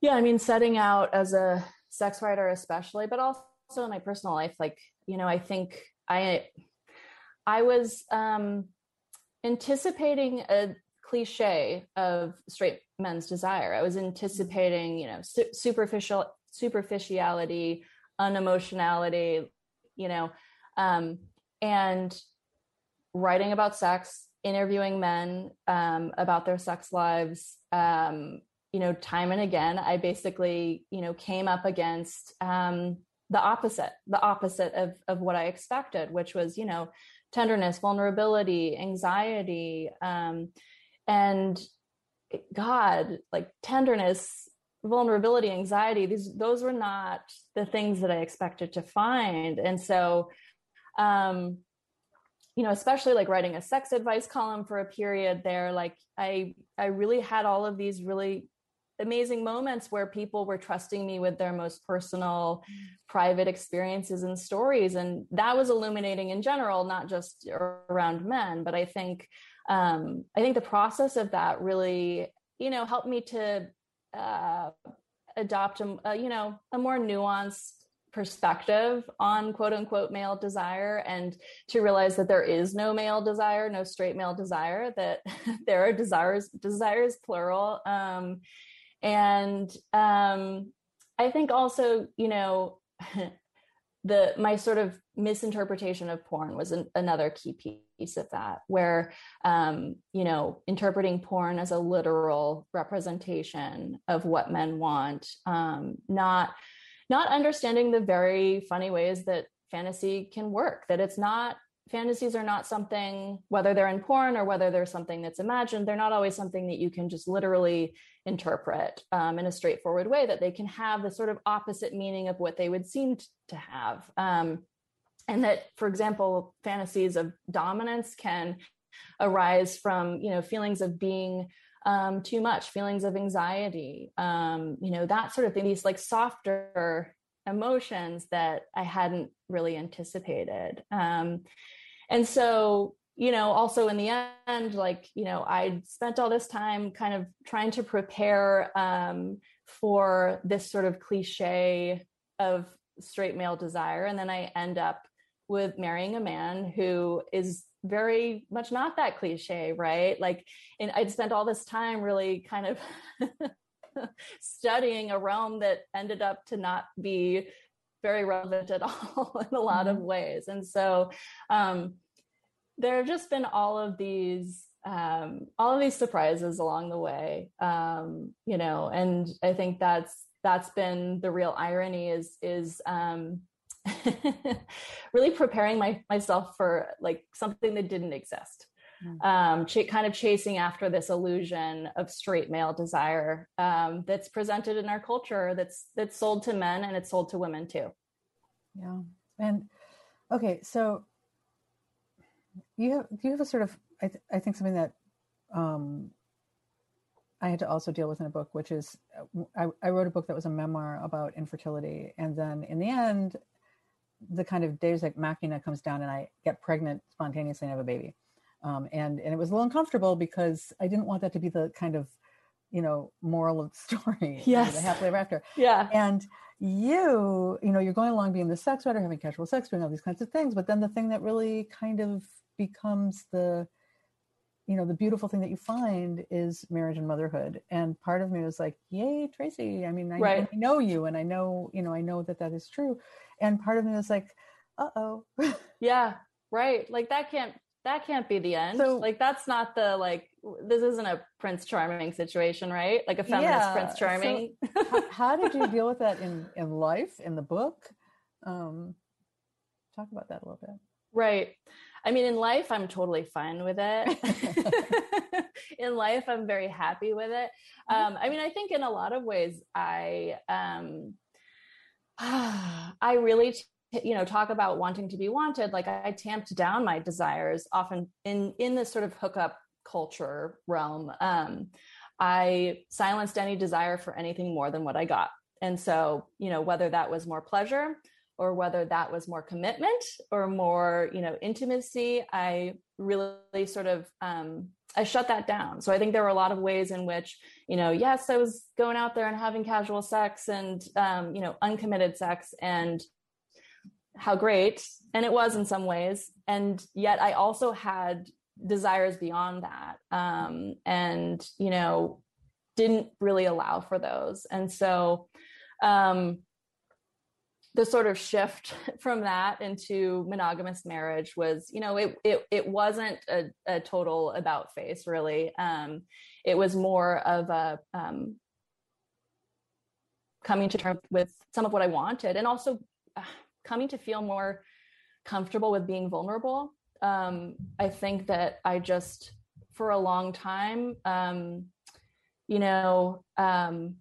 Yeah. I mean, setting out as a sex writer, especially, but also in my personal life, like, you know, I think I, I was um, anticipating a cliche of straight men's desire. I was anticipating, you know, su- superficial superficiality, unemotionality, you know, um, and writing about sex, interviewing men um, about their sex lives. Um, you know, time and again, I basically, you know, came up against um, the opposite, the opposite of of what I expected, which was, you know, tenderness, vulnerability, anxiety, um, and God, like tenderness, vulnerability, anxiety. These those were not the things that I expected to find, and so, um, you know, especially like writing a sex advice column for a period there, like I I really had all of these really amazing moments where people were trusting me with their most personal private experiences and stories and that was illuminating in general not just around men but i think um, i think the process of that really you know helped me to uh, adopt a, a you know a more nuanced perspective on quote unquote male desire and to realize that there is no male desire no straight male desire that there are desires desires plural. Um, and um, i think also you know the my sort of misinterpretation of porn was an, another key piece of that where um, you know interpreting porn as a literal representation of what men want um, not not understanding the very funny ways that fantasy can work that it's not fantasies are not something whether they're in porn or whether they're something that's imagined they're not always something that you can just literally interpret um, in a straightforward way that they can have the sort of opposite meaning of what they would seem to have um, and that for example fantasies of dominance can arise from you know feelings of being um, too much feelings of anxiety um, you know that sort of thing these like softer emotions that i hadn't really anticipated. Um, and so you know also in the end like you know i spent all this time kind of trying to prepare um, for this sort of cliche of straight male desire. And then i end up with marrying a man who is very much not that cliche right like and i'd spent all this time really kind of studying a realm that ended up to not be very relevant at all in a lot mm-hmm. of ways. And so um, there have just been all of these um, all of these surprises along the way, um, you know, and I think that's that's been the real irony is is um, really preparing my myself for like something that didn't exist. Mm. Um, ch- kind of chasing after this illusion of straight male desire um, that's presented in our culture that's that's sold to men and it's sold to women too yeah and okay so you have you have a sort of i, th- I think something that um, i had to also deal with in a book which is I, I wrote a book that was a memoir about infertility and then in the end the kind of deus ex machina comes down and i get pregnant spontaneously and have a baby. Um, and and it was a little uncomfortable because i didn't want that to be the kind of you know moral of the story. Yes. the happily ever after. Yeah. And you you know you're going along being the sex writer having casual sex doing all these kinds of things but then the thing that really kind of becomes the you know the beautiful thing that you find is marriage and motherhood. And part of me was like yay tracy. I mean I, right. I know you and i know you know i know that that is true and part of me was like uh-oh yeah right like that can't that can't be the end. So, like that's not the like this isn't a Prince Charming situation, right? Like a feminist yeah, Prince Charming. So how, how, did you deal with that in in life in the book? Um, talk about that a little bit. Right. I mean, in life, I'm totally fine with it. in life, I'm very happy with it. Mm-hmm. Um, I mean, I think in a lot of ways, I um, I really you know talk about wanting to be wanted like i tamped down my desires often in in this sort of hookup culture realm. Um i silenced any desire for anything more than what i got. And so you know whether that was more pleasure or whether that was more commitment or more you know intimacy i really sort of um I shut that down. So I think there were a lot of ways in which, you know, yes, I was going out there and having casual sex and, um, you know, uncommitted sex and how great and it was in some ways and yet i also had desires beyond that um, and you know didn't really allow for those and so um, the sort of shift from that into monogamous marriage was you know it it, it wasn't a, a total about face really. Um, it was more of a um, coming to terms with some of what i wanted and also uh, coming to feel more comfortable with being vulnerable. Um, I think that I just, for a long time, um, you know, um,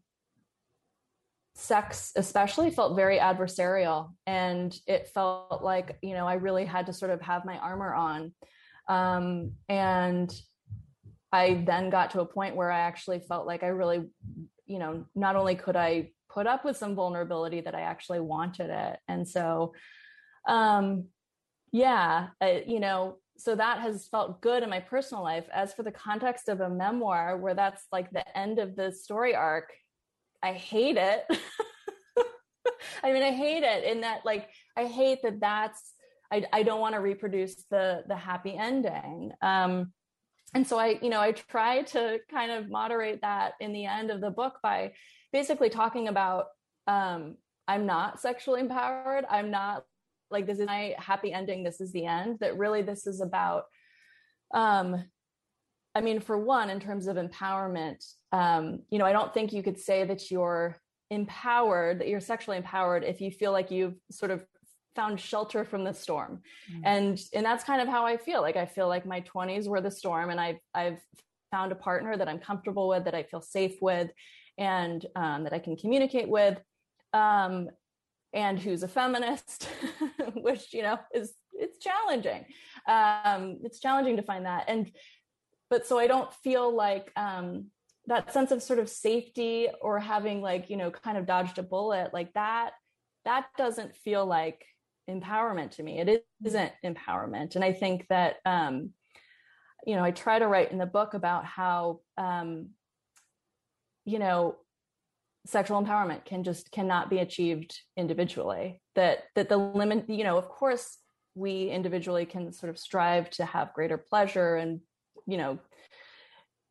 sex especially felt very adversarial. And it felt like, you know, I really had to sort of have my armor on. Um, and I then got to a point where I actually felt like I really, you know, not only could I put up with some vulnerability, that I actually wanted it. And so, um, yeah uh, you know so that has felt good in my personal life as for the context of a memoir where that's like the end of the story arc i hate it. I mean i hate it in that like i hate that that's i, I don't want to reproduce the the happy ending. Um and so i you know i try to kind of moderate that in the end of the book by basically talking about um i'm not sexually empowered. I'm not like this is my happy ending. This is the end. That really this is about um i mean for one in terms of empowerment um you know i don't think you could say that you're empowered that you're sexually empowered if you feel like you've sort of found shelter from the storm mm-hmm. and and that's kind of how i feel like i feel like my 20s were the storm and i've i've found a partner that i'm comfortable with that i feel safe with and um, that i can communicate with um, and who's a feminist, which you know is it's challenging. Um, it's challenging to find that, and but so I don't feel like um, that sense of sort of safety or having like you know kind of dodged a bullet like that. That doesn't feel like empowerment to me. It isn't empowerment, and I think that um, you know I try to write in the book about how um, you know sexual empowerment can just cannot be achieved individually that that the limit you know of course we individually can sort of strive to have greater pleasure and you know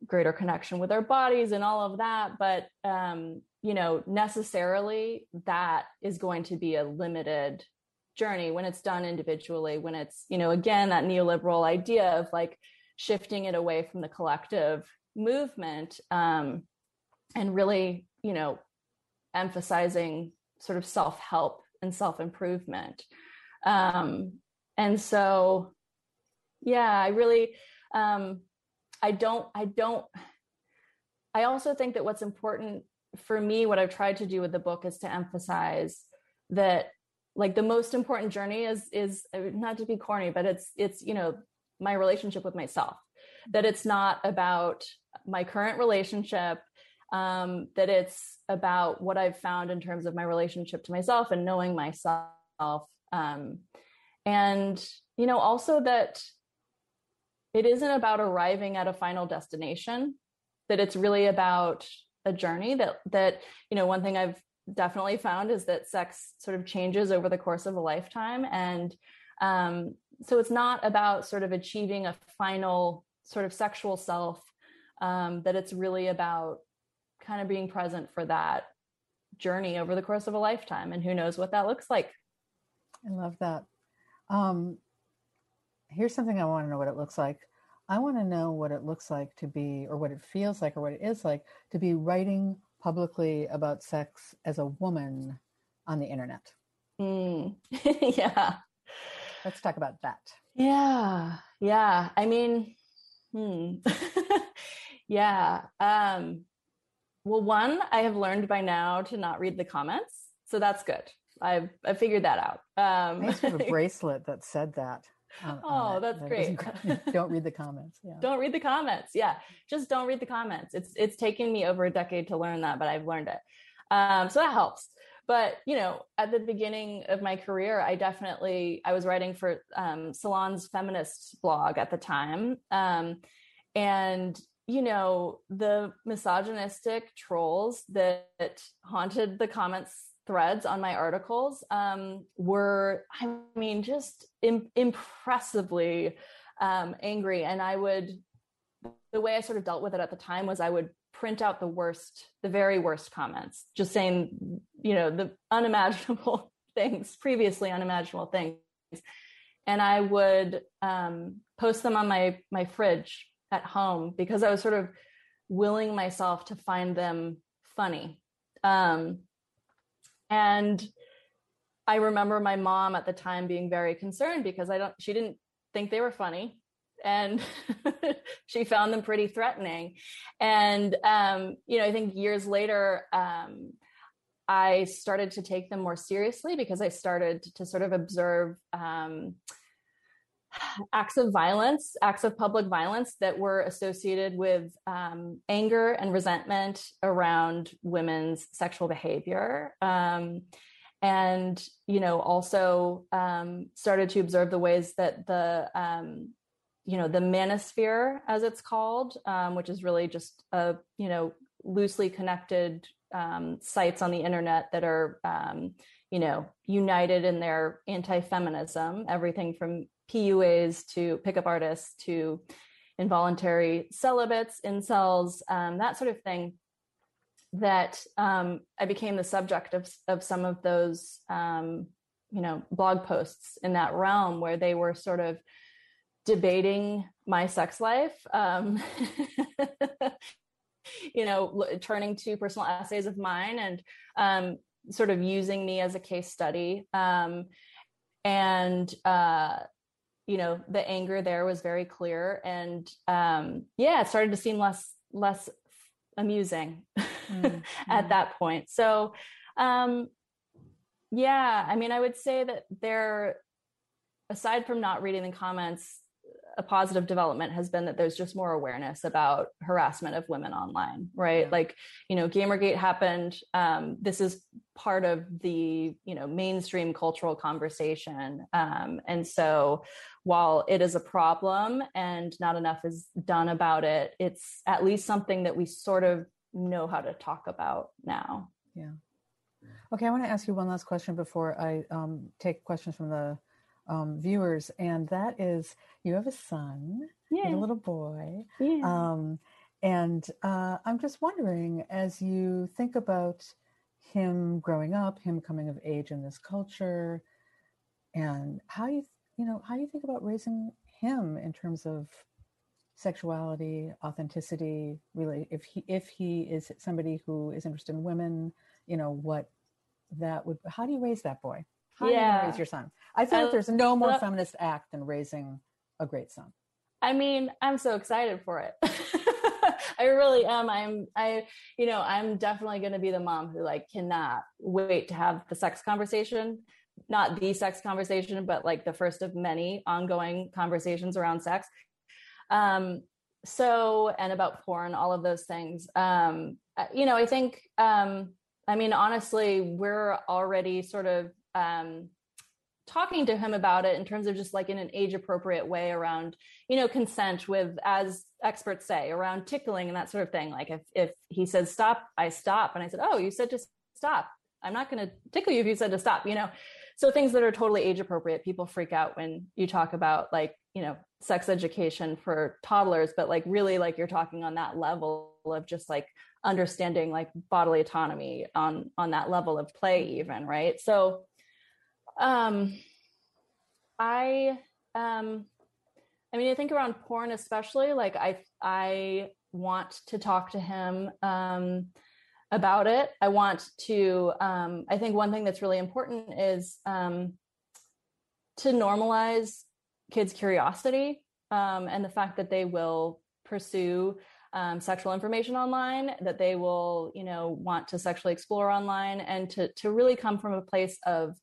greater connection with our bodies and all of that but um you know necessarily that is going to be a limited journey when it's done individually when it's you know again that neoliberal idea of like shifting it away from the collective movement um and really you know, emphasizing sort of self help and self improvement. Um, and so, yeah, I really, um, I don't, I don't, I also think that what's important for me, what I've tried to do with the book is to emphasize that like the most important journey is is uh, not to be corny but it's it's you know my relationship with myself that it's not about my current relationship um, that it's about what I've found in terms of my relationship to myself and knowing myself. Um, and, you know, also that it isn't about arriving at a final destination, that it's really about a journey that, that, you know, one thing I've definitely found is that sex sort of changes over the course of a lifetime. And um, so it's not about sort of achieving a final sort of sexual self, um, that it's really about kind of being present for that journey over the course of a lifetime. And who knows what that looks like. I love that. Um, here's something i want to know what it looks like i want to know what it looks like to be or what it feels like or what it is like to be writing publicly about sex as a woman on the internet mm. yeah let's talk about that yeah yeah i mean hmm yeah um well, one, I have learned by now to not read the comments, so that's good. I've I figured that out. Um, I used to have a bracelet that said that. On, oh, on that's that great. don't read the comments. Yeah. Don't read the comments. Yeah, just don't read the comments. It's it's taken me over a decade to learn that, but I've learned it. Um, so that helps. But you know, at the beginning of my career, I definitely I was writing for um, Salon's feminist blog at the time, um, and you know, the misogynistic trolls that haunted the comments threads on my articles um, were, I mean, just Im- impressively um, angry. And i would the way i sort of dealt with it at the time was i would print out the worst the very worst comments just saying you know the unimaginable things previously unimaginable things. And i would um, post them on my my fridge at home because i was sort of willing myself to find them funny. Um, and I remember my mom at the time being very concerned because I don't she didn't think they were funny and she found them pretty threatening. And um, you know, I think years later um, I started to take them more seriously because I started to sort of observe um, acts of violence, acts of public violence that were associated with um, anger and resentment around women's sexual behavior. Um, and you know also um, started to observe the ways that the um, you know the manosphere as it's called um, which is really just a you know loosely connected um, sites on the internet that are you know united in their anti-feminism everything from puas to pickup artists to involuntary celibates incels um, that sort of thing that um, I became the subject of of some of those um, you know blog posts in that realm where they were sort of debating my sex life um, you know turning to personal essays of mine and um, sort of using me as a case study um, and uh, you know the anger there was very clear and um, yeah it started to seem less less amusing mm-hmm. at that point. So, um, yeah, I mean, I would say that there, aside from not reading the comments, a positive development has been that there's just more awareness about harassment of women online, right? Yeah. Like, you know, Gamergate happened. Um, this is part of the, you know, mainstream cultural conversation. Um, and so while it is a problem and not enough is done about it, it's at least something that we sort of know how to talk about now. Yeah. Okay, I want to ask you one last question before I um, take questions from the um, viewers, and that is you have a son, yeah. a little boy. Yeah. Um, and uh, I'm just wondering, as you think about him growing up, him coming of age in this culture, and how you, you know, how you think about raising him in terms of sexuality, authenticity, really, if he if he is somebody who is interested in women, you know, what that would. How do you raise that boy? How yeah. do you raise your son? I feel I, like there's no more feminist act than raising a great son. I mean, I'm so excited for it. I really am. I'm I you know, I'm definitely going to be the mom who like cannot wait to have the sex conversation. Not the sex conversation, but like the first of many ongoing conversations around sex. Um so and about porn, all of those things. Um you know, I think um I mean honestly, we're already sort of um, talking to him about it in terms of just like in an age appropriate way around you know consent with as experts say around tickling and that sort of thing. Like if if he says stop i stop. And i said oh you said to stop. I'm not going to tickle you if you said to stop you know? So things that are totally age appropriate people freak out when you talk about like you know sex education for toddlers but like really like you're talking on that level of just like understanding like bodily autonomy on on that level of play even right? So um, I um, I mean, I think around porn, especially, like I I want to talk to him um, about it. I want to. Um, I think one thing that's really important is um, to normalize kids' curiosity um, and the fact that they will pursue um, sexual information online, that they will, you know, want to sexually explore online, and to to really come from a place of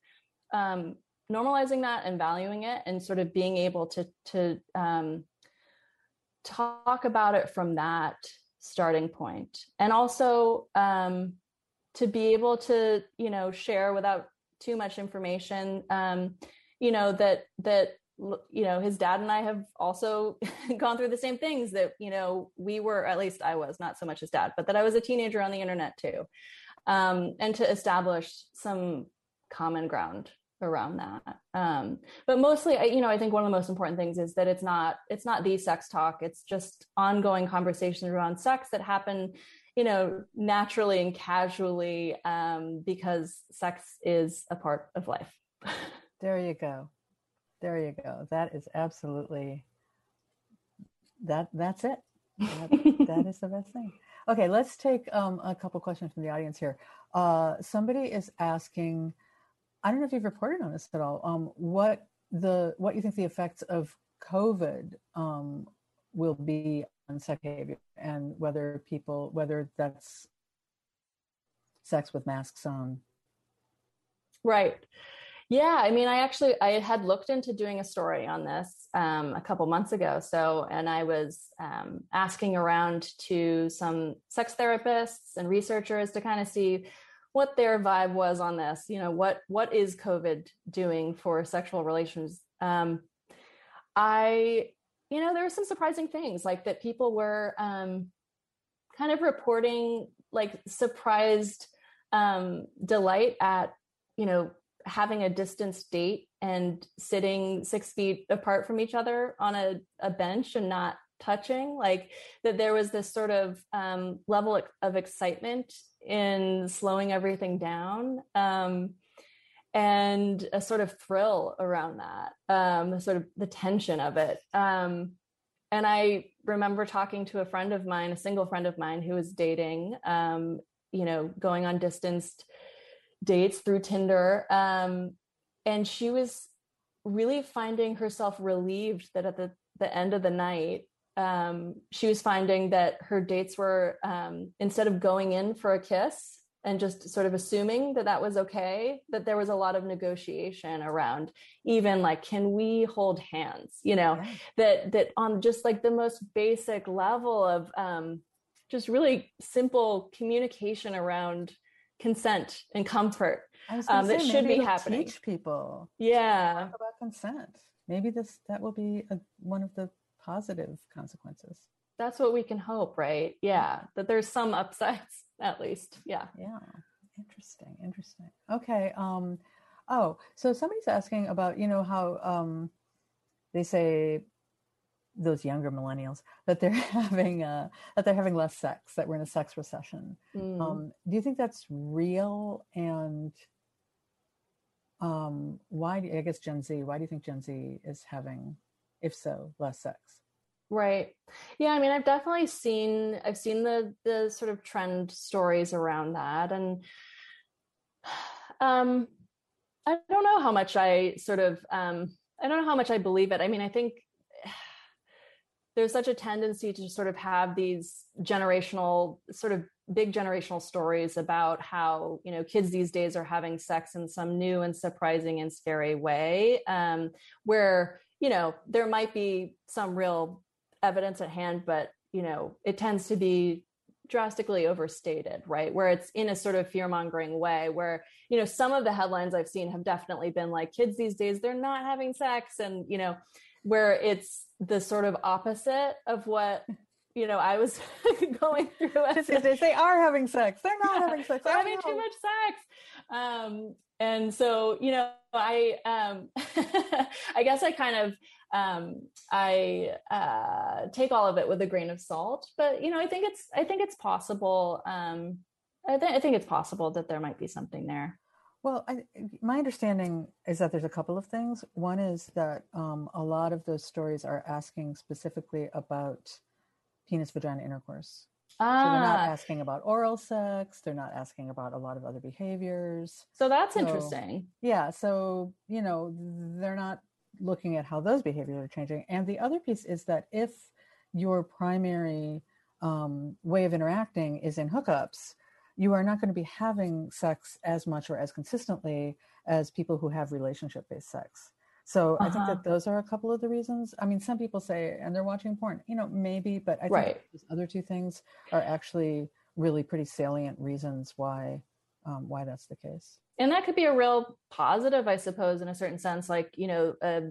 um, normalizing that and valuing it and sort of being able to to um, talk about it from that starting point. And also um, to be able to you know share without too much information um, you know that that you know his dad and i have also gone through the same things that you know we were at least i was not so much his dad but that i was a teenager on the internet too. Um, and to establish some common ground around that. Um, but mostly you know i think one of the most important things is that it's not it's not the sex talk. It's just ongoing conversations around sex that happen you know naturally and casually um, because sex is a part of life. There you go. There you go. That is absolutely that that's it. That, that is the best thing. Okay let's take um, a couple questions from the audience here. Uh, somebody is asking I don't know if you've reported on this at all. Um, what the what you think the effects of COVID um, will be on sex behavior, and whether people whether that's sex with masks on. Right. Yeah, I mean, I actually I had looked into doing a story on this um, a couple months ago. So, and I was um, asking around to some sex therapists and researchers to kind of see what their vibe was on this. You know, what what is COVID doing for sexual relations? Um, I, you know, there were some surprising things like that people were um, kind of reporting like surprised um, delight at, you know, having a distance date and sitting six feet apart from each other on a, a bench and not touching like that there was this sort of um, level of excitement in slowing everything down um, and a sort of thrill around that um, sort of the tension of it. Um, and i remember talking to a friend of mine a single friend of mine who was dating um, you know going on distanced dates through tinder um, and she was really finding herself relieved that at the, the end of the night um, she was finding that her dates were um, instead of going in for a kiss and just sort of assuming that that was okay that there was a lot of negotiation around even like can we hold hands? You know right. that that on just like the most basic level of um, just really simple communication around consent and comfort um, that say, should be happening. teach people. Yeah. About consent. Maybe this that will be a, one of the positive consequences. That's what we can hope, right? Yeah, that there's some upsides at least. Yeah. Yeah. Interesting. Interesting. Okay. Um oh, so somebody's asking about, you know, how um they say those younger millennials that they're having uh that they're having less sex, that we're in a sex recession. Mm. Um do you think that's real and um why do, I guess Gen Z, why do you think Gen Z is having if so, less sex. Right. Yeah, I mean I've definitely seen I've seen the the sort of trend stories around that and um I don't know how much I sort of um I don't know how much I believe it. I mean, I think there's such a tendency to sort of have these generational sort of big generational stories about how you know kids these days are having sex in some new and surprising and scary way um, where you know, there might be some real evidence at hand, but you know, it tends to be drastically overstated, right? Where it's in a sort of fear mongering way, where, you know, some of the headlines I've seen have definitely been like kids these days, they're not having sex. And, you know, where it's the sort of opposite of what, you know, I was going through. As they, they are having sex. They're not yeah, having sex. They're having too much sex. Um, and so you know i um i guess i kind of um i uh take all of it with a grain of salt but you know i think it's i think it's possible um i, th- I think it's possible that there might be something there. Well I, my understanding is that there's a couple of things. One is that um, a lot of those stories are asking specifically about penis vagina intercourse Ah. So they're not ah. asking about oral sex. They're not asking about a lot of other behaviors. So that's so, interesting. Yeah. So, you know, they're not looking at how those behaviors are changing. And the other piece is that if your primary um, way of interacting is in hookups, you are not going to be having sex as much or as consistently as people who have relationship based sex. So uh-huh. I think that uh-huh. those are a couple of the reasons. I mean, some people say, and they're watching porn, you know, maybe, but I think right. these other two things are actually really pretty salient reasons why um, why that's the case. And that could be a real positive, I suppose, in a certain sense, like you know, uh,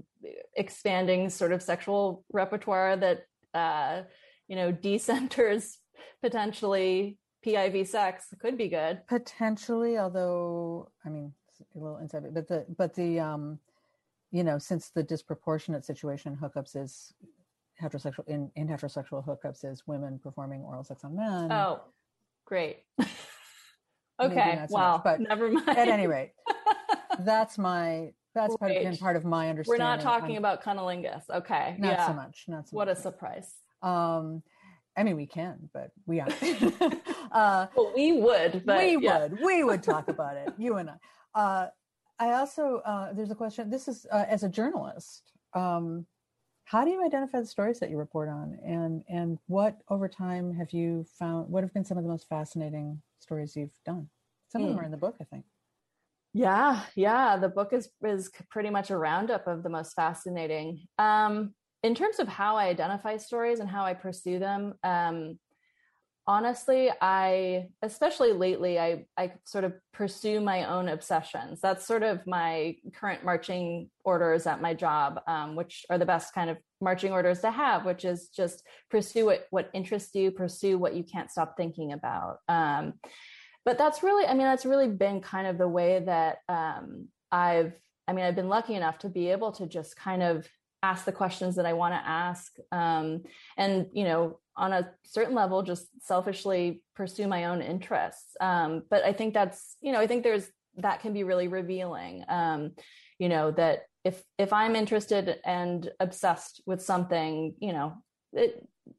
expanding sort of sexual repertoire that uh, you know decenters potentially PIV sex could be good. Potentially, although I mean, a little insight. But the but the um, you know, since the disproportionate situation hookups is heterosexual in, in heterosexual hookups is women performing oral sex on men. Oh, great. okay. Wow. Much, but never mind. At any rate, that's my that's part of, part of my understanding. We're not talking about cunnilingus. Okay. Not yeah. so much. Not so what much. a surprise. Um, I mean, we can, but we are. uh, well, we would, but we yeah. would. We would talk about it. You and I. Uh, I also uh, there's a question. This is uh, as a journalist. Um, how do you identify the stories that you report on, and and what over time have you found? What have been some of the most fascinating stories you've done? Some mm. of them are in the book, I think. Yeah, yeah. The book is is pretty much a roundup of the most fascinating. Um, in terms of how I identify stories and how I pursue them, um, honestly, I especially lately, I I sort of pursue my own obsessions. That's sort of my current marching orders at my job, um, which are the best kind of marching orders to have, which is just pursue what what interests you, pursue what you can't stop thinking about. Um, but that's really, I mean, that's really been kind of the way that um, I've. I mean, I've been lucky enough to be able to just kind of ask the questions that I want to ask. Um, and, you know, on a certain level, just selfishly pursue my own interests. Um, but I think that's, you know, I think there's, that can be really revealing. Um, you know, that if, if I'm interested and obsessed with something, you know, it,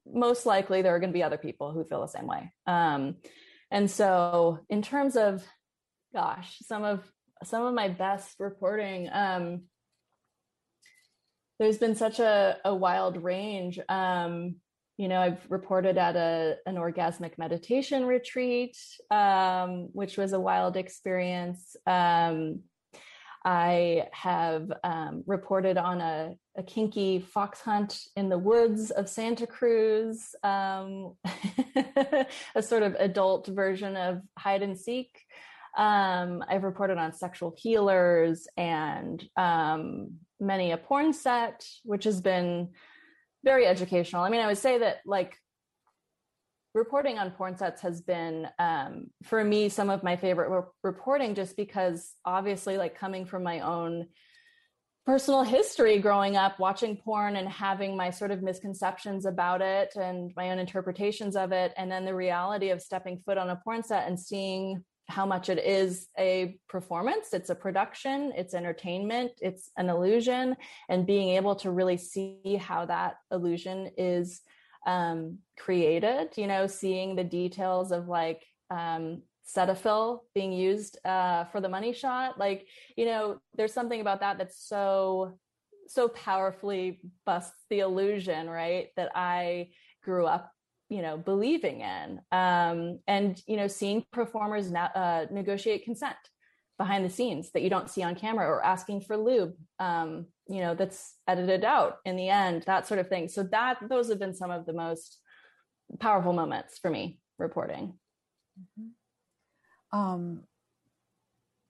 most likely there are going to be other people who feel the same way. Um, and so in terms of, gosh, some of, some of my best reporting, um, there's been such a, a wild range. Um, you know, I've reported at a an orgasmic meditation retreat, um, which was a wild experience. Um, I have um, reported on a, a, kinky fox hunt in the woods of Santa Cruz, um, a sort of adult version of hide and seek. Um, I've reported on sexual healers and um, many a porn set, which has been very educational. I mean, I would say that like reporting on porn sets has been um, for me some of my favorite re- reporting just because obviously like coming from my own personal history growing up watching porn and having my sort of misconceptions about it and my own interpretations of it and then the reality of stepping foot on a porn set and seeing how much it is a performance. It's a production it's entertainment it's an illusion and being able to really see how that illusion is um, created you know seeing the details of like um, cetaphil being used uh, for the money shot like you know there's something about that that's so so powerfully busts the illusion right that i grew up you know believing in um, and you know seeing performers na- uh, negotiate consent behind the scenes that you don't see on camera or asking for lube um, you know that's edited out in the end that sort of thing. So that those have been some of the most powerful moments for me reporting. Mm-hmm. um,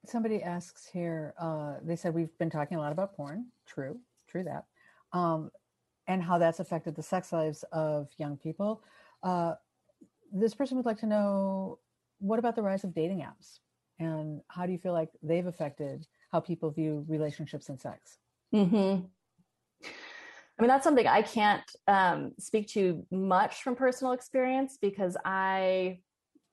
somebody asks here uh, they said we've been talking a lot about porn. True true that. Um, and how that's affected the sex lives of young people uh, this person would like to know what about the rise of dating apps and how do you feel like they've affected how people view relationships and sex? Mm-hmm. I mean, that's something I can't um, speak to much from personal experience because I,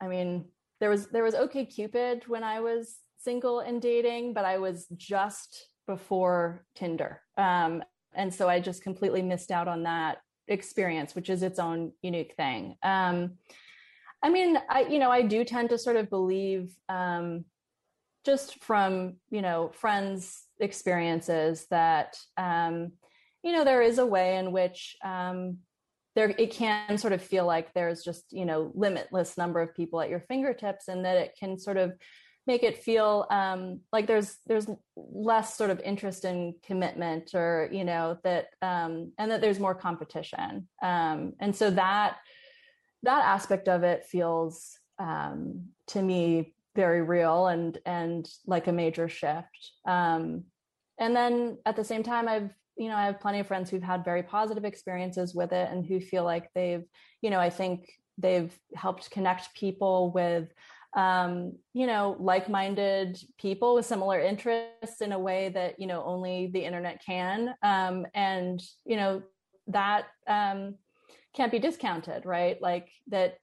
I mean, there was there was OkCupid when I was single and dating, but I was just before Tinder, um, and so I just completely missed out on that experience, which is its own unique thing. Um, I mean, I you know I do tend to sort of believe um, just from you know friends' experiences that um, you know there is a way in which um, there it can sort of feel like there's just you know limitless number of people at your fingertips, and that it can sort of make it feel um, like there's there's less sort of interest in commitment or you know that um, and that there's more competition. Um, and so that that aspect of it feels um, to me very real and and like a major shift. Um, and then at the same time i've you know i have plenty of friends who've had very positive experiences with it and who feel like they've you know i think they've helped connect people with um, you know, like-minded people with similar interests in a way that you know only the internet can, um, and you know that um, can't be discounted, right? Like that,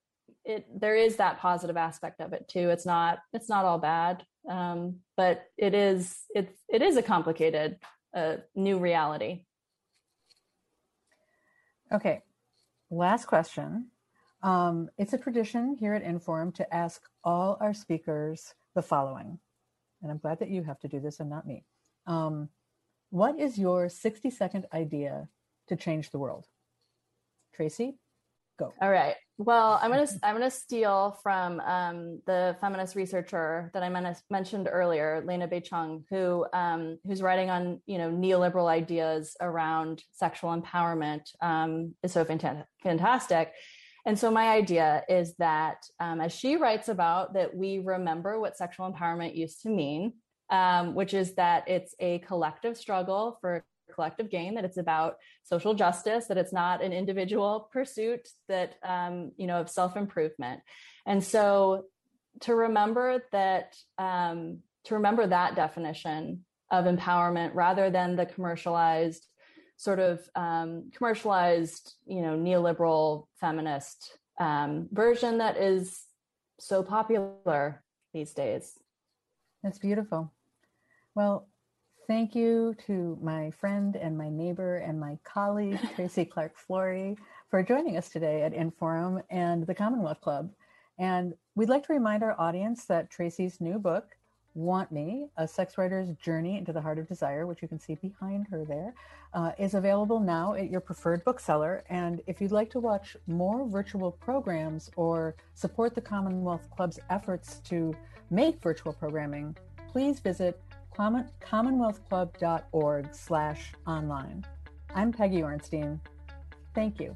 it there is that positive aspect of it too. It's not it's not all bad, um, but it is it's it is a complicated uh, new reality. Okay, last question. Um, it's a tradition here at Inforum to ask all our speakers the following, and I'm glad that you have to do this and not me. Um, what is your 60 second idea to change the world? Tracy, go. All right. Well, I'm gonna I'm gonna steal from um, the feminist researcher that I men- mentioned earlier, Laina Bay-Cheng, who um, who's writing on you know neoliberal ideas around sexual empowerment um, is so fanta- fantastic. And so my idea is that um, as she writes about that we remember what sexual empowerment used to mean, um, which is that it's a collective struggle for a collective gain that it's about social justice that it's not an individual pursuit that um, you know of self-improvement. And so to remember that um, to remember that definition of empowerment rather than the commercialized sort of um, commercialized you know neoliberal feminist um, version that is so popular these days that's beautiful well Thank you to my friend and my neighbor and my colleague, Tracy Clark Flory, for joining us today at Inforum and the Commonwealth Club. And we'd like to remind our audience that Tracy's new book, Want Me, A Sex Writer's Journey into the Heart of Desire, which you can see behind her there, uh, is available now at your preferred bookseller. And if you'd like to watch more virtual programs or support the Commonwealth Club's efforts to make virtual programming, please visit commonwealthclub.org slash online. I'm Peggy Orenstein. Thank you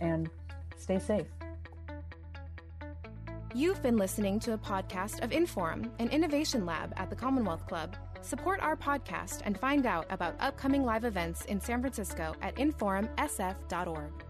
and stay safe. You've been listening to a podcast of Inforum, an innovation lab at the Commonwealth Club. Support our podcast and find out about upcoming live events in San Francisco at inforumsf.org.